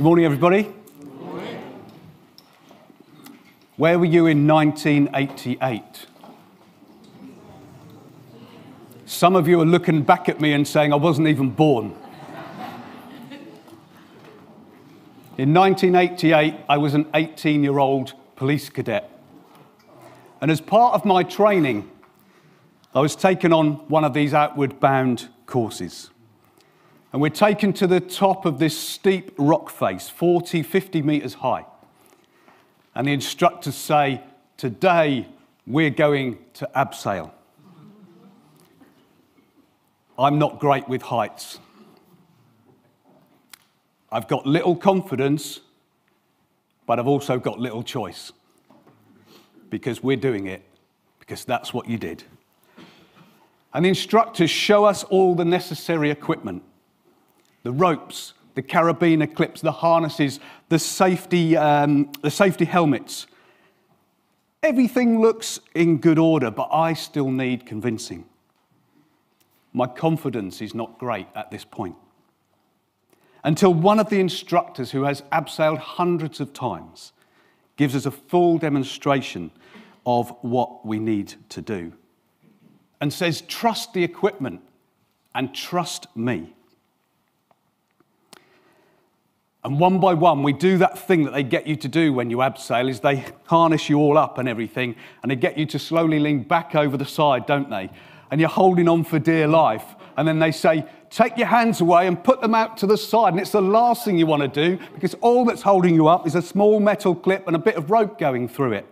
Good morning, everybody. Where were you in 1988? Some of you are looking back at me and saying I wasn't even born. In 1988, I was an 18 year old police cadet. And as part of my training, I was taken on one of these outward bound courses. And we're taken to the top of this steep rock face, 40, 50 meters high. And the instructors say, Today we're going to abseil. I'm not great with heights. I've got little confidence, but I've also got little choice because we're doing it because that's what you did. And the instructors show us all the necessary equipment the ropes, the carabiner clips, the harnesses, the safety, um, the safety helmets. Everything looks in good order, but I still need convincing. My confidence is not great at this point. Until one of the instructors, who has abseiled hundreds of times, gives us a full demonstration of what we need to do and says, Trust the equipment and trust me. And one by one, we do that thing that they get you to do when you abseil, is they harness you all up and everything, and they get you to slowly lean back over the side, don't they? And you're holding on for dear life. And then they say, take your hands away and put them out to the side. And it's the last thing you want to do because all that's holding you up is a small metal clip and a bit of rope going through it.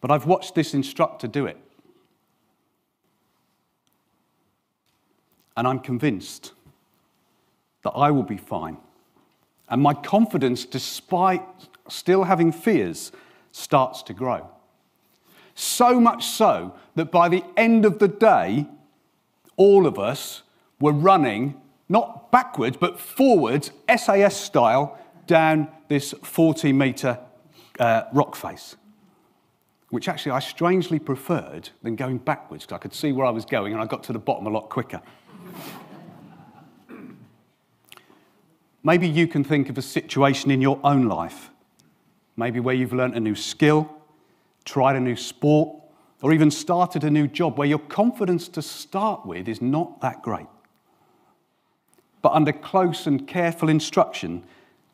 But I've watched this instructor do it. And I'm convinced that I will be fine. And my confidence, despite still having fears, starts to grow. So much so that by the end of the day, all of us were running not backwards but forwards, SAS style, down this 40 metre uh, rock face which actually I strangely preferred than going backwards because I could see where I was going and I got to the bottom a lot quicker. Maybe you can think of a situation in your own life, maybe where you've learnt a new skill, tried a new sport, or even started a new job where your confidence to start with is not that great. But under close and careful instruction,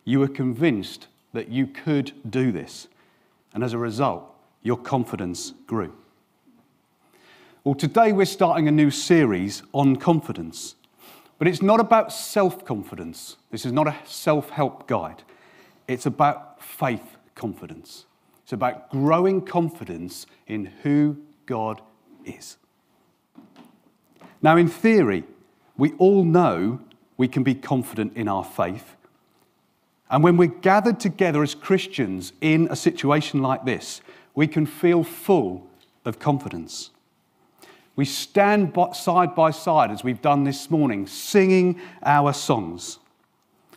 you were convinced that you could do this. And as a result, your confidence grew. Well, today we're starting a new series on confidence. But it's not about self confidence. This is not a self help guide. It's about faith confidence. It's about growing confidence in who God is. Now, in theory, we all know we can be confident in our faith. And when we're gathered together as Christians in a situation like this, we can feel full of confidence. We stand side by side as we've done this morning, singing our songs,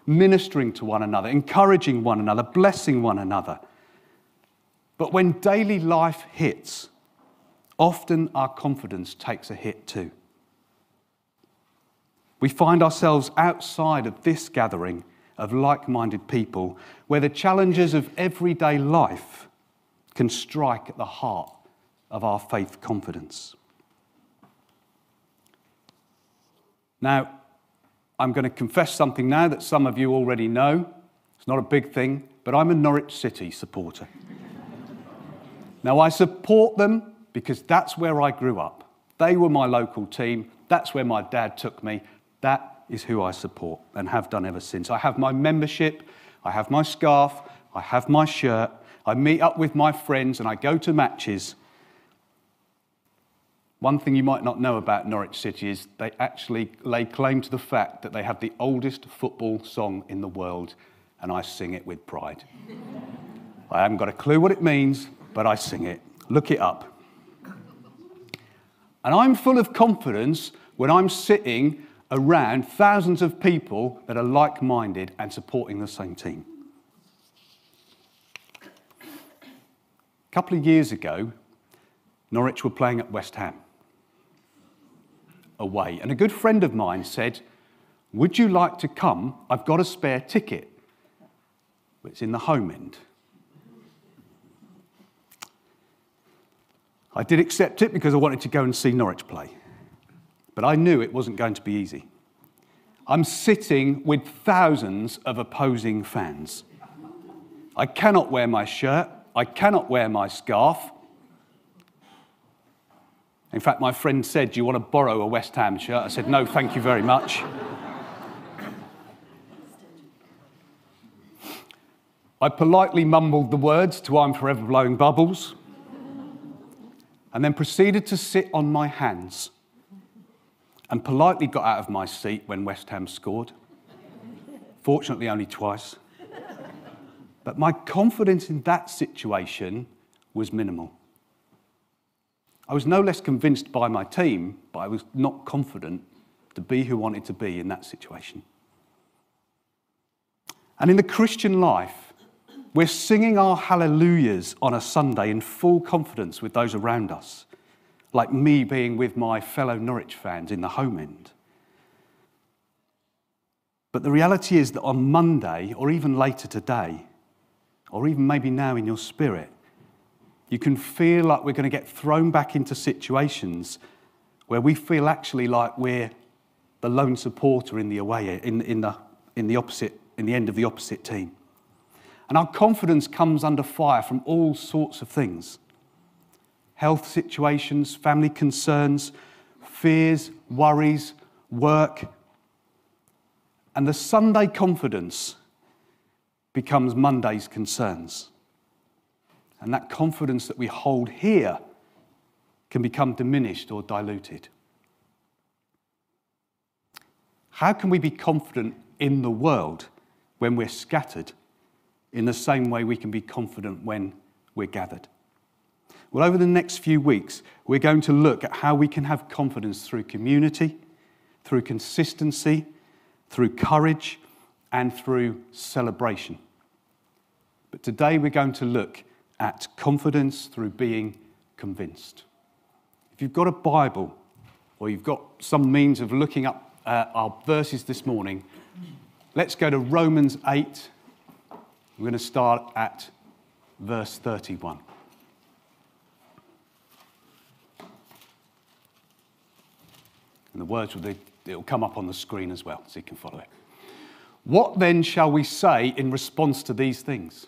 ministering to one another, encouraging one another, blessing one another. But when daily life hits, often our confidence takes a hit too. We find ourselves outside of this gathering of like minded people where the challenges of everyday life can strike at the heart of our faith confidence. Now, I'm going to confess something now that some of you already know. It's not a big thing, but I'm a Norwich City supporter. now, I support them because that's where I grew up. They were my local team. That's where my dad took me. That is who I support and have done ever since. I have my membership, I have my scarf, I have my shirt, I meet up with my friends and I go to matches. One thing you might not know about Norwich City is they actually lay claim to the fact that they have the oldest football song in the world, and I sing it with pride. I haven't got a clue what it means, but I sing it. Look it up. And I'm full of confidence when I'm sitting around thousands of people that are like minded and supporting the same team. A couple of years ago, Norwich were playing at West Ham. Away. And a good friend of mine said, Would you like to come? I've got a spare ticket. It's in the home end. I did accept it because I wanted to go and see Norwich play. But I knew it wasn't going to be easy. I'm sitting with thousands of opposing fans. I cannot wear my shirt. I cannot wear my scarf. In fact, my friend said, Do you want to borrow a West Ham shirt? I said, No, thank you very much. I politely mumbled the words to I'm forever blowing bubbles and then proceeded to sit on my hands and politely got out of my seat when West Ham scored. Fortunately, only twice. But my confidence in that situation was minimal. I was no less convinced by my team, but I was not confident to be who I wanted to be in that situation. And in the Christian life, we're singing our hallelujahs on a Sunday in full confidence with those around us like me being with my fellow Norwich fans in the home end. But the reality is that on Monday, or even later today, or even maybe now in your spirit, you can feel like we're going to get thrown back into situations where we feel actually like we're the lone supporter in the away, in, in, the, in the opposite, in the end of the opposite team. And our confidence comes under fire from all sorts of things health situations, family concerns, fears, worries, work. And the Sunday confidence becomes Monday's concerns. And that confidence that we hold here can become diminished or diluted. How can we be confident in the world when we're scattered in the same way we can be confident when we're gathered? Well, over the next few weeks, we're going to look at how we can have confidence through community, through consistency, through courage, and through celebration. But today we're going to look at confidence through being convinced. If you've got a Bible or you've got some means of looking up uh, our verses this morning, let's go to Romans 8. We're going to start at verse 31. And the words will it'll come up on the screen as well, so you can follow it. What then shall we say in response to these things?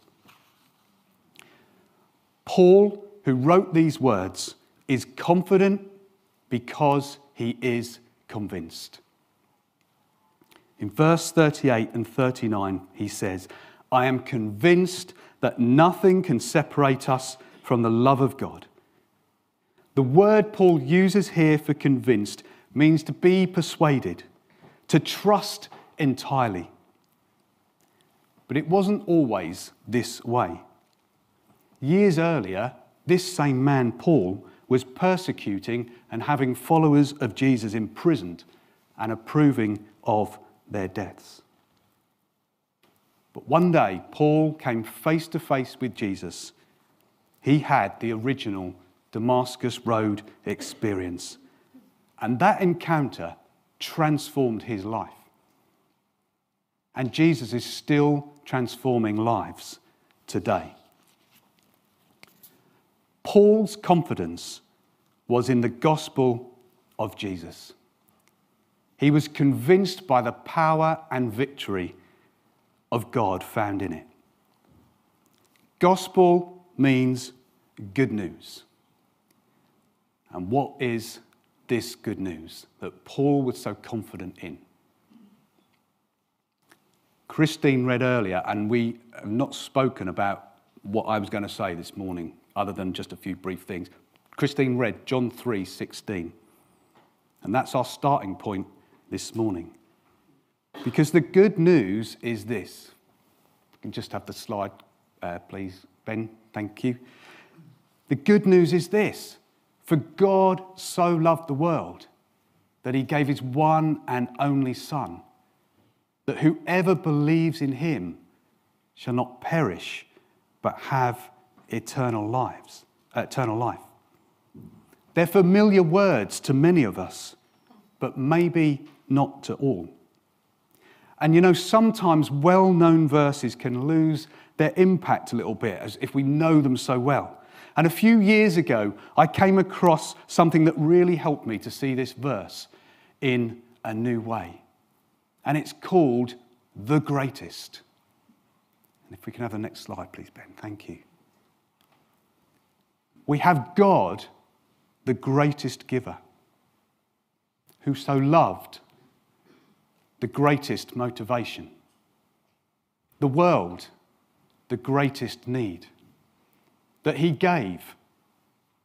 Paul, who wrote these words, is confident because he is convinced. In verse 38 and 39, he says, I am convinced that nothing can separate us from the love of God. The word Paul uses here for convinced means to be persuaded, to trust entirely. But it wasn't always this way. Years earlier, this same man, Paul, was persecuting and having followers of Jesus imprisoned and approving of their deaths. But one day, Paul came face to face with Jesus. He had the original Damascus Road experience. And that encounter transformed his life. And Jesus is still transforming lives today. Paul's confidence was in the gospel of Jesus. He was convinced by the power and victory of God found in it. Gospel means good news. And what is this good news that Paul was so confident in? Christine read earlier, and we have not spoken about what I was going to say this morning, other than just a few brief things. Christine read John 3 16. And that's our starting point this morning. Because the good news is this. You can just have the slide, uh, please, Ben. Thank you. The good news is this For God so loved the world that he gave his one and only Son, that whoever believes in him shall not perish, but have eternal lives, uh, eternal life. They're familiar words to many of us, but maybe not to all. And you know, sometimes well known verses can lose their impact a little bit as if we know them so well. And a few years ago, I came across something that really helped me to see this verse in a new way. And it's called The Greatest. And if we can have the next slide, please, Ben. Thank you. We have God, the greatest giver, who so loved the greatest motivation, the world, the greatest need that he gave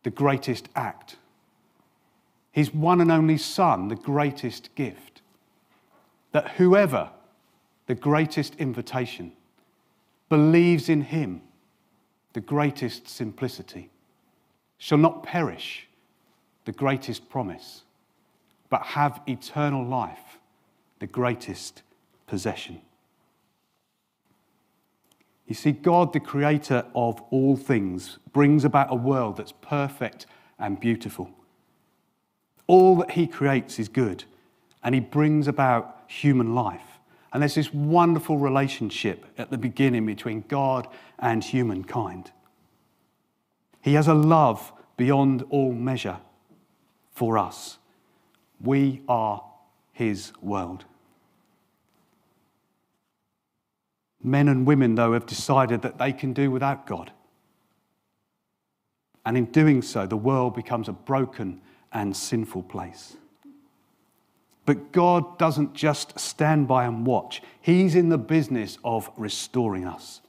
the greatest act. His one and only Son, the greatest gift. That whoever, the greatest invitation, believes in him, the greatest simplicity, shall not perish, the greatest promise, but have eternal life, the greatest possession. You see, God, the creator of all things, brings about a world that's perfect and beautiful. All that he creates is good, and he brings about human life. And there's this wonderful relationship at the beginning between God and humankind. He has a love beyond all measure for us. We are his world. Men and women, though, have decided that they can do without God. And in doing so, the world becomes a broken and sinful place. But God doesn't just stand by and watch, He's in the business of restoring us.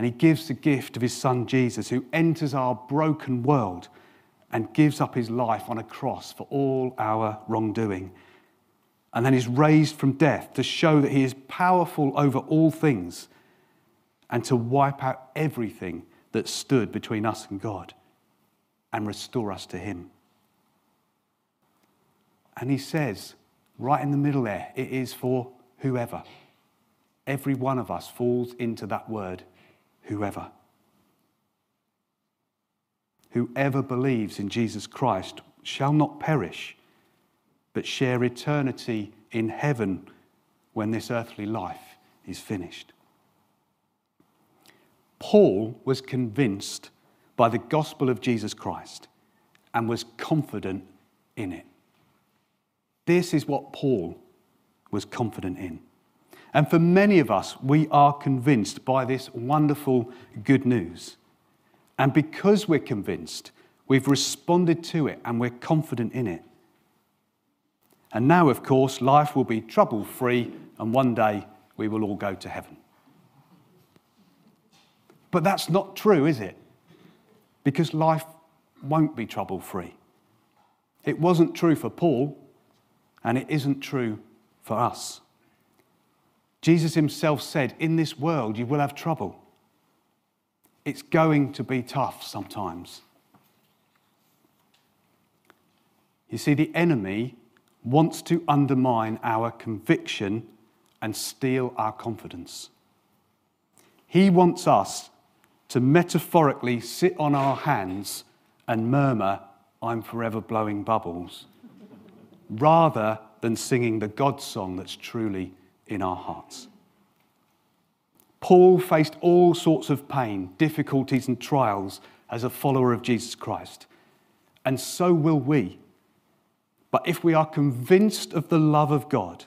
And He gives the gift of His Son Jesus, who enters our broken world and gives up His life on a cross for all our wrongdoing and then is raised from death to show that he is powerful over all things and to wipe out everything that stood between us and God and restore us to him. And he says, right in the middle there, it is for whoever. Every one of us falls into that word, whoever. Whoever believes in Jesus Christ shall not perish but share eternity in heaven when this earthly life is finished. Paul was convinced by the gospel of Jesus Christ and was confident in it. This is what Paul was confident in. And for many of us, we are convinced by this wonderful good news. And because we're convinced, we've responded to it and we're confident in it. And now, of course, life will be trouble free, and one day we will all go to heaven. But that's not true, is it? Because life won't be trouble free. It wasn't true for Paul, and it isn't true for us. Jesus himself said, In this world you will have trouble. It's going to be tough sometimes. You see, the enemy wants to undermine our conviction and steal our confidence. He wants us to metaphorically sit on our hands and murmur, I'm forever blowing bubbles, rather than singing the God song that's truly in our hearts. Paul faced all sorts of pain, difficulties, and trials as a follower of Jesus Christ. And so will we. But if we are convinced of the love of God,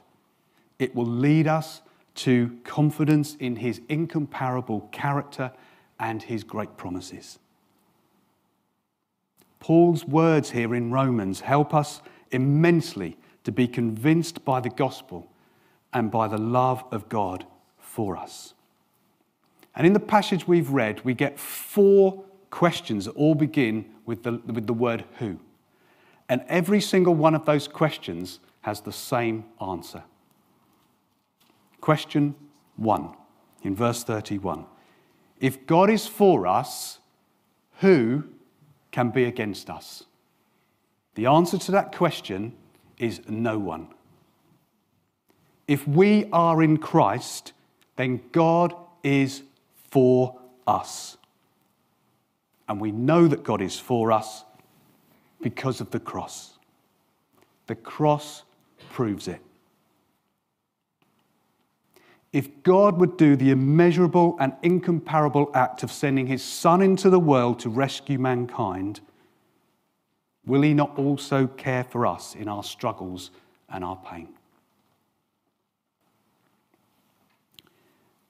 it will lead us to confidence in his incomparable character and his great promises. Paul's words here in Romans help us immensely to be convinced by the gospel and by the love of God for us. And in the passage we've read, we get four questions that all begin with the, with the word who. And every single one of those questions has the same answer. Question one in verse 31 If God is for us, who can be against us? The answer to that question is no one. If we are in Christ, then God is for us. And we know that God is for us because of the cross. The cross proves it. If God would do the immeasurable and incomparable act of sending his Son into the world to rescue mankind, will he not also care for us in our struggles and our pain?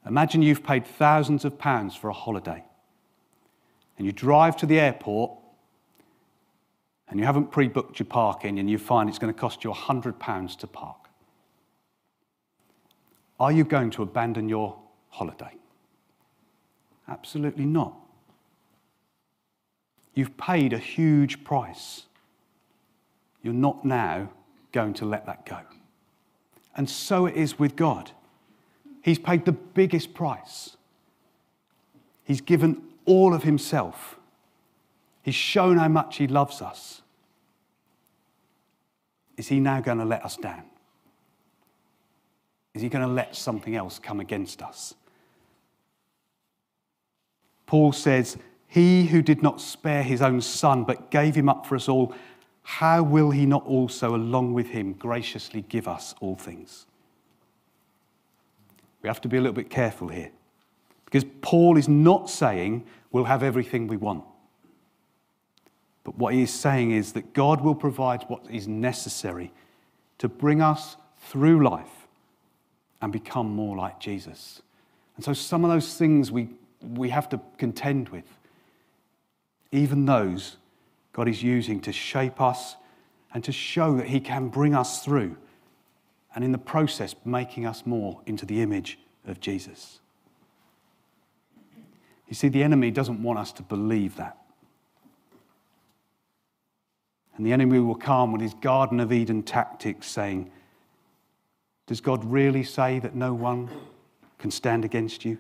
Imagine you've paid thousands of pounds for a holiday and you drive to the airport and you haven't pre booked your parking and you find it's going to cost you £100 to park. Are you going to abandon your holiday? Absolutely not. You've paid a huge price. You're not now going to let that go. And so it is with God. He's paid the biggest price. He's given all of himself. He's shown how much he loves us. Is he now going to let us down? Is he going to let something else come against us? Paul says, He who did not spare his own son, but gave him up for us all, how will he not also, along with him, graciously give us all things? We have to be a little bit careful here. Because Paul is not saying we'll have everything we want. But what he is saying is that God will provide what is necessary to bring us through life and become more like Jesus. And so some of those things we, we have to contend with, even those God is using to shape us and to show that he can bring us through and in the process, making us more into the image of Jesus. You see, the enemy doesn't want us to believe that. And the enemy will come with his Garden of Eden tactics saying, Does God really say that no one can stand against you?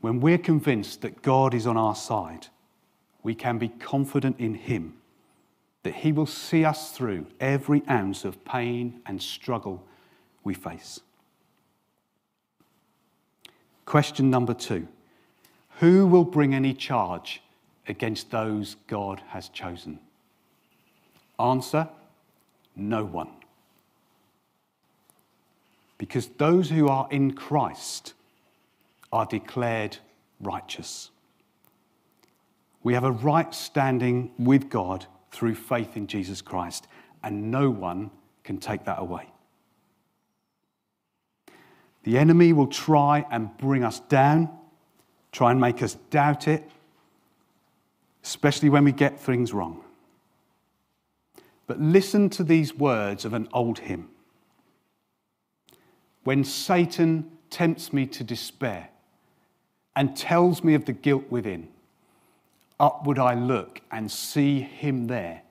When we're convinced that God is on our side, we can be confident in Him that He will see us through every ounce of pain and struggle we face. Question number two Who will bring any charge against those God has chosen? Answer No one. Because those who are in Christ are declared righteous. We have a right standing with God through faith in Jesus Christ, and no one can take that away. The enemy will try and bring us down, try and make us doubt it, especially when we get things wrong. But listen to these words of an old hymn. When Satan tempts me to despair and tells me of the guilt within, upward I look and see him there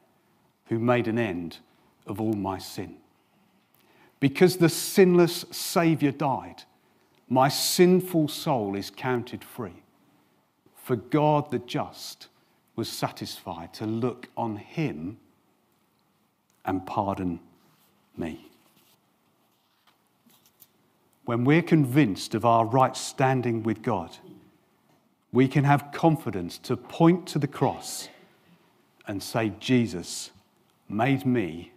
who made an end of all my sin. Because the sinless Saviour died, my sinful soul is counted free. For God the just was satisfied to look on him and pardon me. when we're convinced of our right standing with God, we can have confidence to point to the cross and say, Jesus made me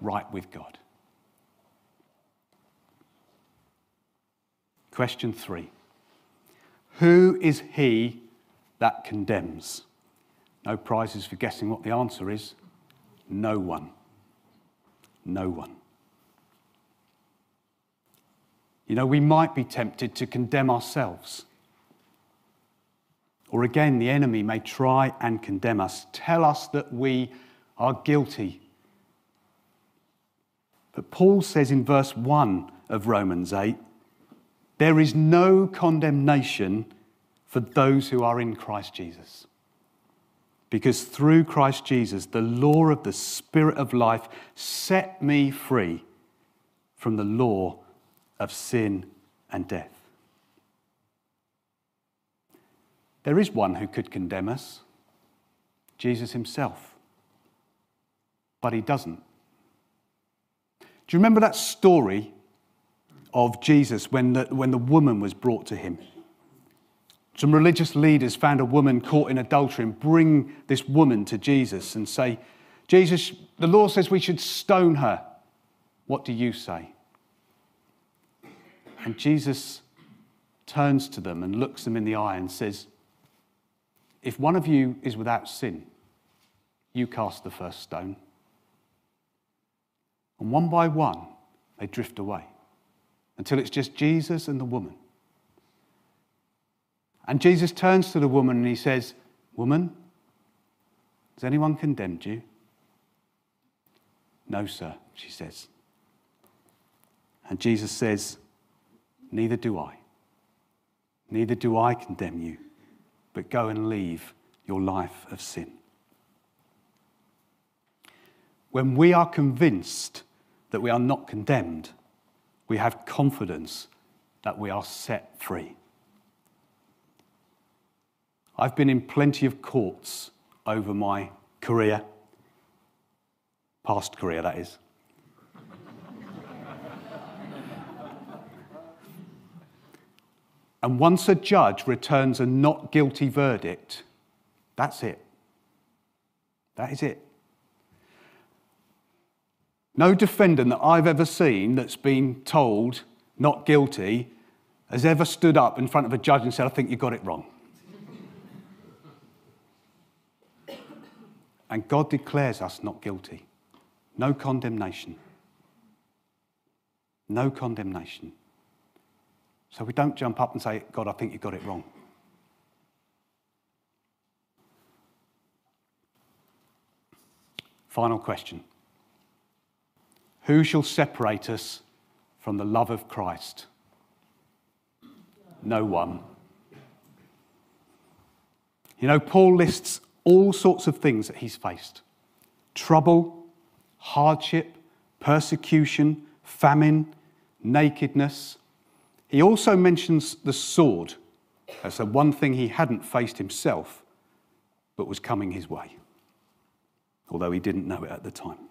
right with God. Question three Who is he that condemns? No prizes for guessing what the answer is. No one. No one. You know, we might be tempted to condemn ourselves. Or again, the enemy may try and condemn us, tell us that we are guilty. But Paul says in verse 1 of Romans 8 there is no condemnation for those who are in Christ Jesus. Because through Christ Jesus, the law of the Spirit of life set me free from the law of sin and death. There is one who could condemn us Jesus himself. But he doesn't. Do you remember that story of Jesus when the, when the woman was brought to him? Some religious leaders found a woman caught in adultery and bring this woman to Jesus and say, Jesus, the law says we should stone her. What do you say? And Jesus turns to them and looks them in the eye and says, If one of you is without sin, you cast the first stone. And one by one, they drift away until it's just Jesus and the woman. And Jesus turns to the woman and he says, Woman, has anyone condemned you? No, sir, she says. And Jesus says, Neither do I. Neither do I condemn you, but go and leave your life of sin. When we are convinced that we are not condemned, we have confidence that we are set free. I've been in plenty of courts over my career, past career, that is. And once a judge returns a not guilty verdict, that's it. That is it. No defendant that I've ever seen that's been told not guilty has ever stood up in front of a judge and said, I think you got it wrong. And God declares us not guilty. No condemnation. No condemnation. So we don't jump up and say, God, I think you got it wrong. Final question Who shall separate us from the love of Christ? No one. You know, Paul lists all sorts of things that he's faced trouble, hardship, persecution, famine, nakedness. He also mentions the sword as the one thing he hadn't faced himself, but was coming his way, although he didn't know it at the time.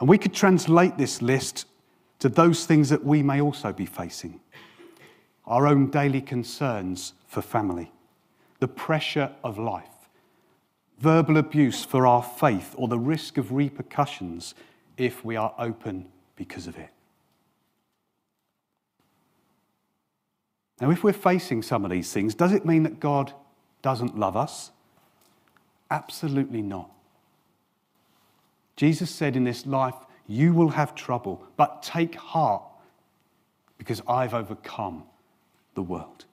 And we could translate this list to those things that we may also be facing our own daily concerns for family the pressure of life, verbal abuse for our faith, or the risk of repercussions if we are open because of it. Now, if we're facing some of these things, does it mean that God doesn't love us? Absolutely not. Jesus said in this life, You will have trouble, but take heart because I've overcome the world.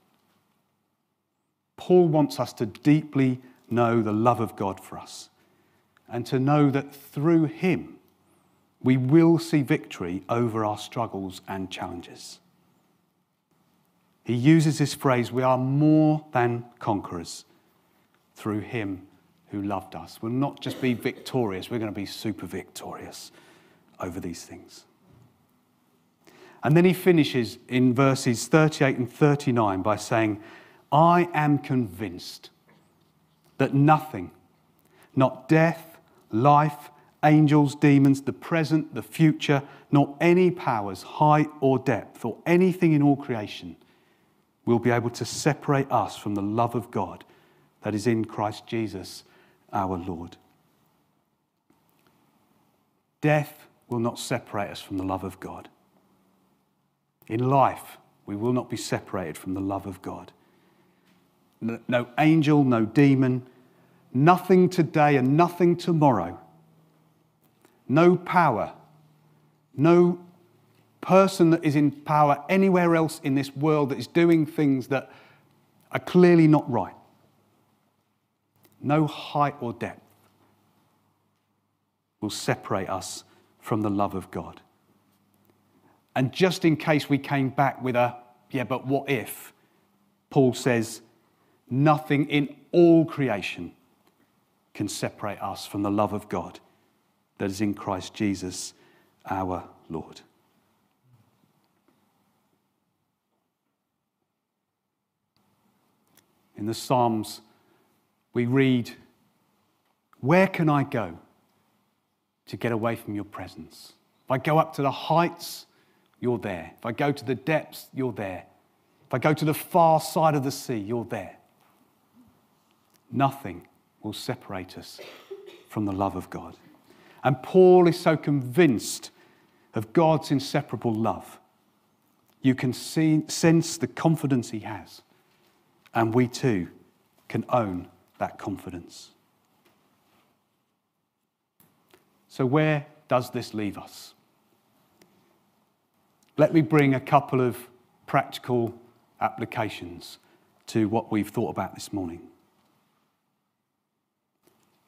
Paul wants us to deeply know the love of God for us and to know that through Him we will see victory over our struggles and challenges. He uses this phrase, we are more than conquerors through Him who loved us. We'll not just be victorious, we're going to be super victorious over these things. And then he finishes in verses 38 and 39 by saying, I am convinced that nothing, not death, life, angels, demons, the present, the future, nor any powers, height or depth, or anything in all creation will be able to separate us from the love of God that is in Christ Jesus our Lord. Death will not separate us from the love of God. In life, we will not be separated from the love of God. No angel, no demon, nothing today and nothing tomorrow, no power, no person that is in power anywhere else in this world that is doing things that are clearly not right. No height or depth will separate us from the love of God. And just in case we came back with a, yeah, but what if? Paul says, nothing in all creation can separate us from the love of God that is in Christ Jesus our Lord. In the Psalms, we read, Where can I go to get away from your presence? If I go up to the heights, you're there. If I go to the depths, you're there. If I go to the far side of the sea, you're there. Nothing will separate us from the love of God. And Paul is so convinced of God's inseparable love. You can see, sense the confidence he has. And we too can own that confidence. So, where does this leave us? Let me bring a couple of practical applications to what we've thought about this morning.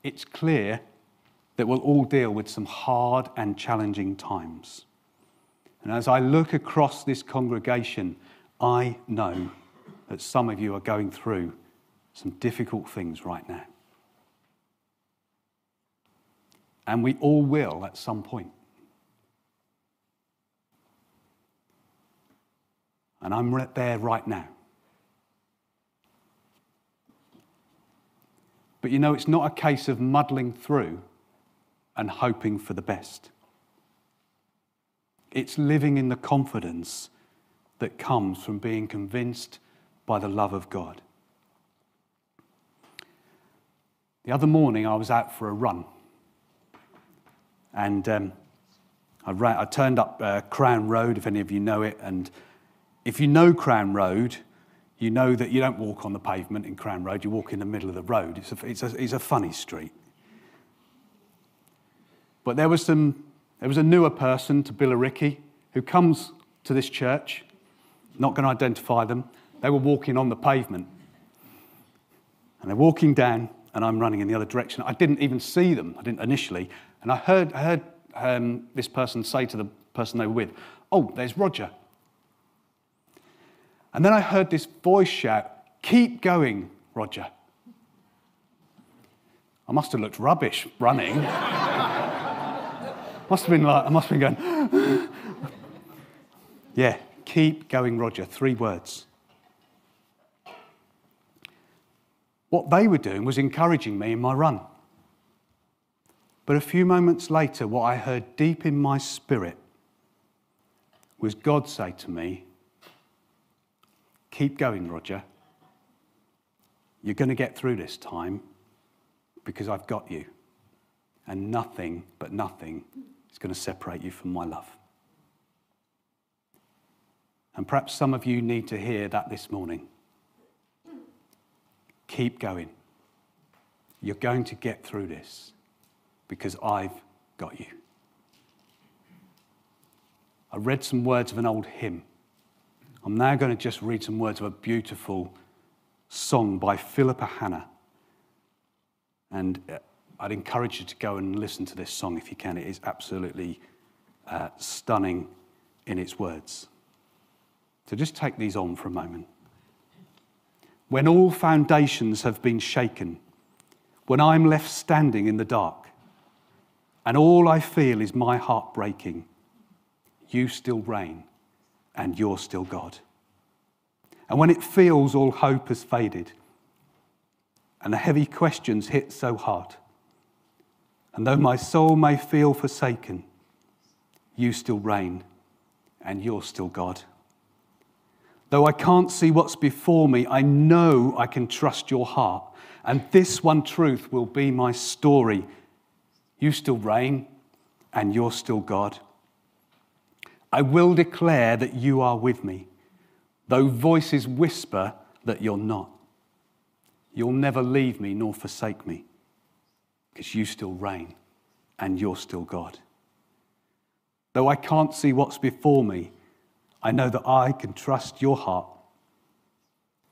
It's clear that we'll all deal with some hard and challenging times. And as I look across this congregation, I know that some of you are going through some difficult things right now. And we all will at some point. And I'm right there right now. But you know, it's not a case of muddling through and hoping for the best. It's living in the confidence that comes from being convinced by the love of God. The other morning, I was out for a run. And um, I, ran, I, turned up uh, Crown Road, if any of you know it. And if you know Crown Road, you know that you don't walk on the pavement in Crown Road, you walk in the middle of the road. It's a, it's a, it's a funny street. But there was, some, there was a newer person to Billericay who comes to this church, not going to identify them. They were walking on the pavement. And they're walking down, and I'm running in the other direction. I didn't even see them, I didn't initially. And I heard, I heard um, this person say to the person they were with, Oh, there's Roger. And then I heard this voice shout, Keep going, Roger. I must have looked rubbish running. must have been like, I must have been going, yeah, keep going, Roger. Three words. What they were doing was encouraging me in my run. But a few moments later, what I heard deep in my spirit was God say to me, Keep going, Roger. You're going to get through this time because I've got you. And nothing but nothing is going to separate you from my love. And perhaps some of you need to hear that this morning. Keep going. You're going to get through this because I've got you. I read some words of an old hymn. I'm now going to just read some words of a beautiful song by Philippa Hanna. And uh, I'd encourage you to go and listen to this song if you can. It is absolutely uh, stunning in its words. So just take these on for a moment. When all foundations have been shaken, when I'm left standing in the dark, and all I feel is my heart breaking, you still reign and you're still God. And when it feels all hope has faded and the heavy questions hit so hard, And though my soul may feel forsaken, you still reign and you're still God. Though I can't see what's before me, I know I can trust your heart. And this one truth will be my story. You still reign and you're still God. I will declare that you are with me, though voices whisper that you're not. You'll never leave me nor forsake me because you still reign and you're still God. Though I can't see what's before me, I know that I can trust your heart.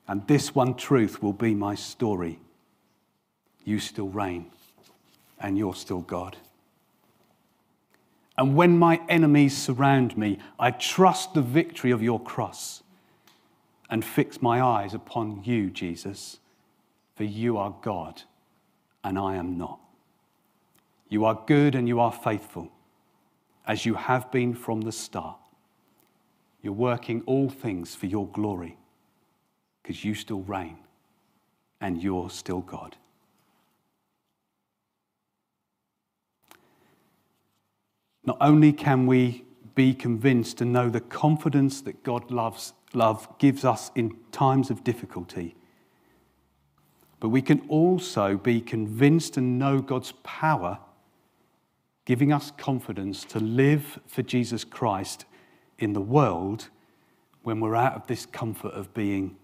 And this one truth will be my story. You still reign and you're still God. And when my enemies surround me, I trust the victory of your cross and fix my eyes upon you, Jesus, for you are God and I am not. You are good and you are faithful, as you have been from the start. You're working all things for your glory, because you still reign and you're still God. Not only can we be convinced and know the confidence that God loves, love gives us in times of difficulty, but we can also be convinced and know God's power giving us confidence to live for Jesus Christ in the world when we're out of this comfort of being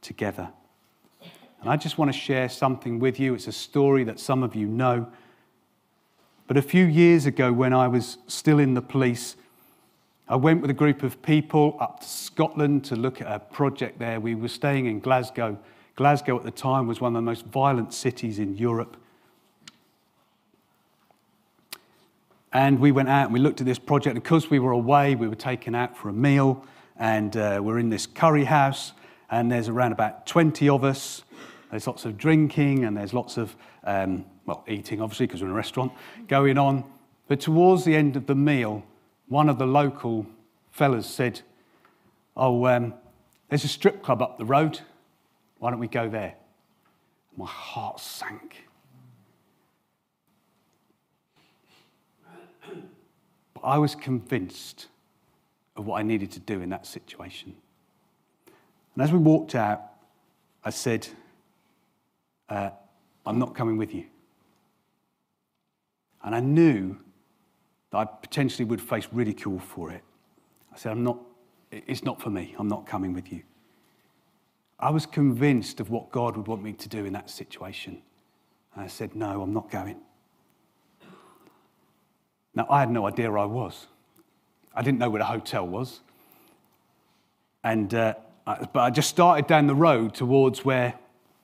together. And I just want to share something with you. It's a story that some of you know. But a few years ago, when I was still in the police, I went with a group of people up to Scotland to look at a project there. We were staying in Glasgow. Glasgow at the time was one of the most violent cities in Europe. And we went out and we looked at this project. Because we were away, we were taken out for a meal. And uh, we're in this curry house. And there's around about 20 of us. There's lots of drinking and there's lots of, um, well, eating, obviously, because we're in a restaurant, going on. But towards the end of the meal, one of the local fellas said, Oh, um, there's a strip club up the road. Why don't we go there? My heart sank. But I was convinced of what I needed to do in that situation. And as we walked out, I said, uh, I'm not coming with you. And I knew that I potentially would face ridicule for it. I said, I'm not, it's not for me. I'm not coming with you. I was convinced of what God would want me to do in that situation. And I said, No, I'm not going. Now, I had no idea where I was. I didn't know where the hotel was. And, uh, I, but I just started down the road towards where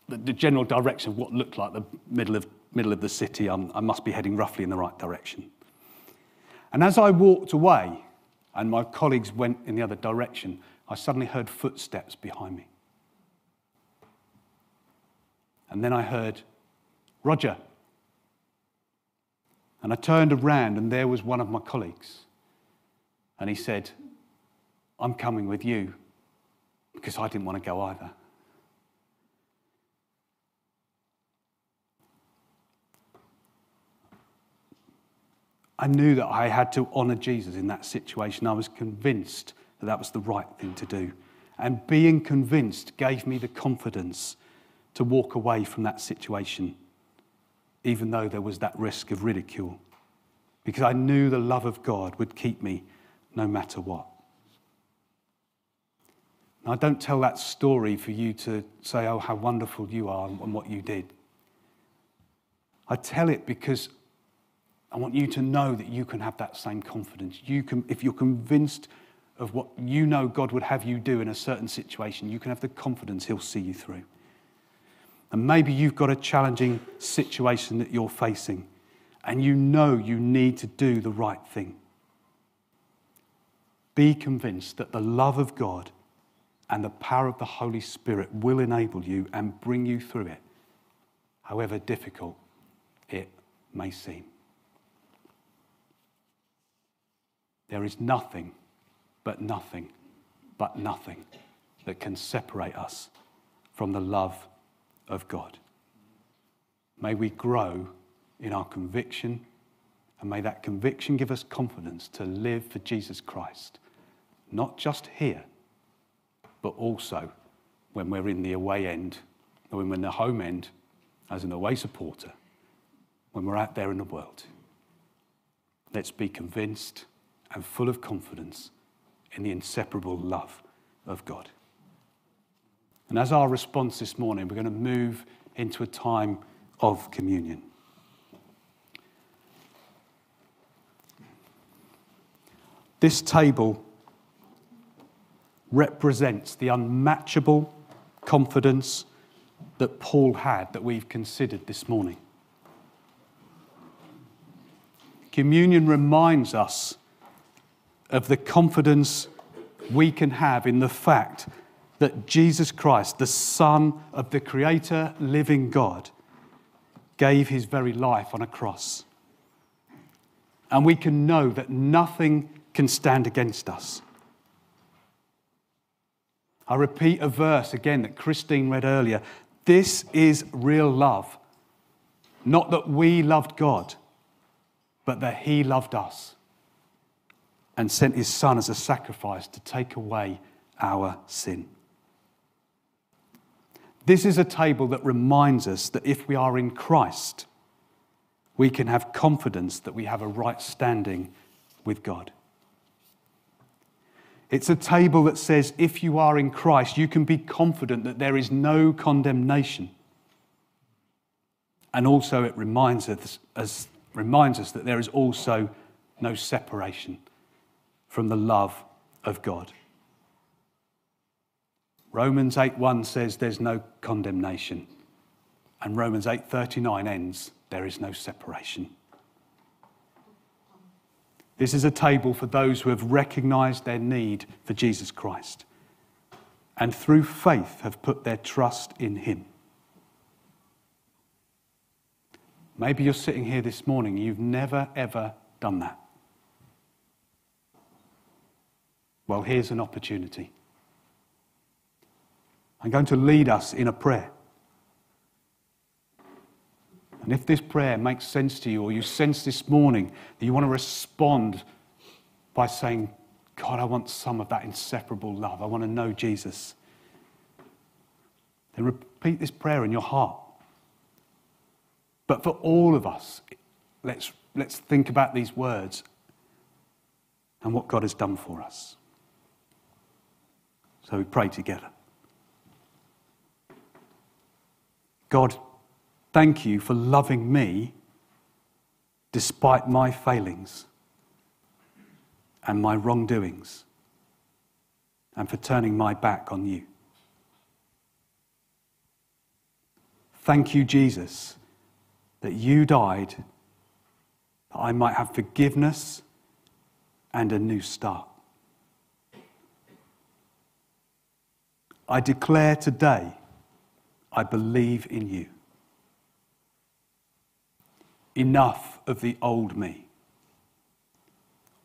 the, the, general direction of what looked like the middle of, middle of the city. I'm, I must be heading roughly in the right direction. And as I walked away and my colleagues went in the other direction, I suddenly heard footsteps behind me. And then I heard, Roger. And I turned around, and there was one of my colleagues. And he said, I'm coming with you because I didn't want to go either. I knew that I had to honor Jesus in that situation. I was convinced that that was the right thing to do. And being convinced gave me the confidence to walk away from that situation even though there was that risk of ridicule, because I knew the love of God would keep me no matter what. Now, I don't tell that story for you to say, oh, how wonderful you are and what you did. I tell it because I want you to know that you can have that same confidence. You can, if you're convinced of what you know God would have you do in a certain situation, you can have the confidence He'll see you through. And maybe you've got a challenging situation that you're facing, and you know you need to do the right thing. Be convinced that the love of God and the power of the Holy Spirit will enable you and bring you through it, however difficult it may seem. There is nothing, but nothing, but nothing that can separate us from the love of God. May we grow in our conviction And may that conviction give us confidence to live for Jesus Christ, not just here, but also when we're in the away end, or when we're in the home end as an away supporter, when we're out there in the world. Let's be convinced and full of confidence in the inseparable love of God. And as our response this morning, we're going to move into a time of communion. This table represents the unmatchable confidence that Paul had that we've considered this morning. Communion reminds us of the confidence we can have in the fact that Jesus Christ, the Son of the Creator, living God, gave his very life on a cross. And we can know that nothing can stand against us. I repeat a verse again that Christine read earlier. This is real love. Not that we loved God, but that He loved us and sent His Son as a sacrifice to take away our sin. This is a table that reminds us that if we are in Christ, we can have confidence that we have a right standing with God. It's a table that says if you are in Christ, you can be confident that there is no condemnation. And also, it reminds us, as, reminds us that there is also no separation from the love of God. Romans 8:1 says there's no condemnation. And Romans 8:39 ends there is no separation. This is a table for those who have recognized their need for Jesus Christ and through faith have put their trust in him. Maybe you're sitting here this morning, you've never ever done that. Well, here's an opportunity. I'm going to lead us in a prayer. And if this prayer makes sense to you, or you sense this morning that you want to respond by saying, God, I want some of that inseparable love, I want to know Jesus, then repeat this prayer in your heart. But for all of us, let's, let's think about these words and what God has done for us. So we pray together. God, thank you for loving me despite my failings and my wrongdoings, and for turning my back on you. Thank you, Jesus, that you died that I might have forgiveness and a new start. I declare today I believe in you. Enough of the old me.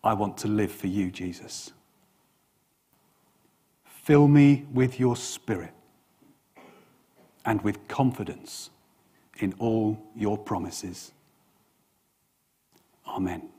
I want to live for you, Jesus. Fill me with your spirit and with confidence in all your promises. Amen.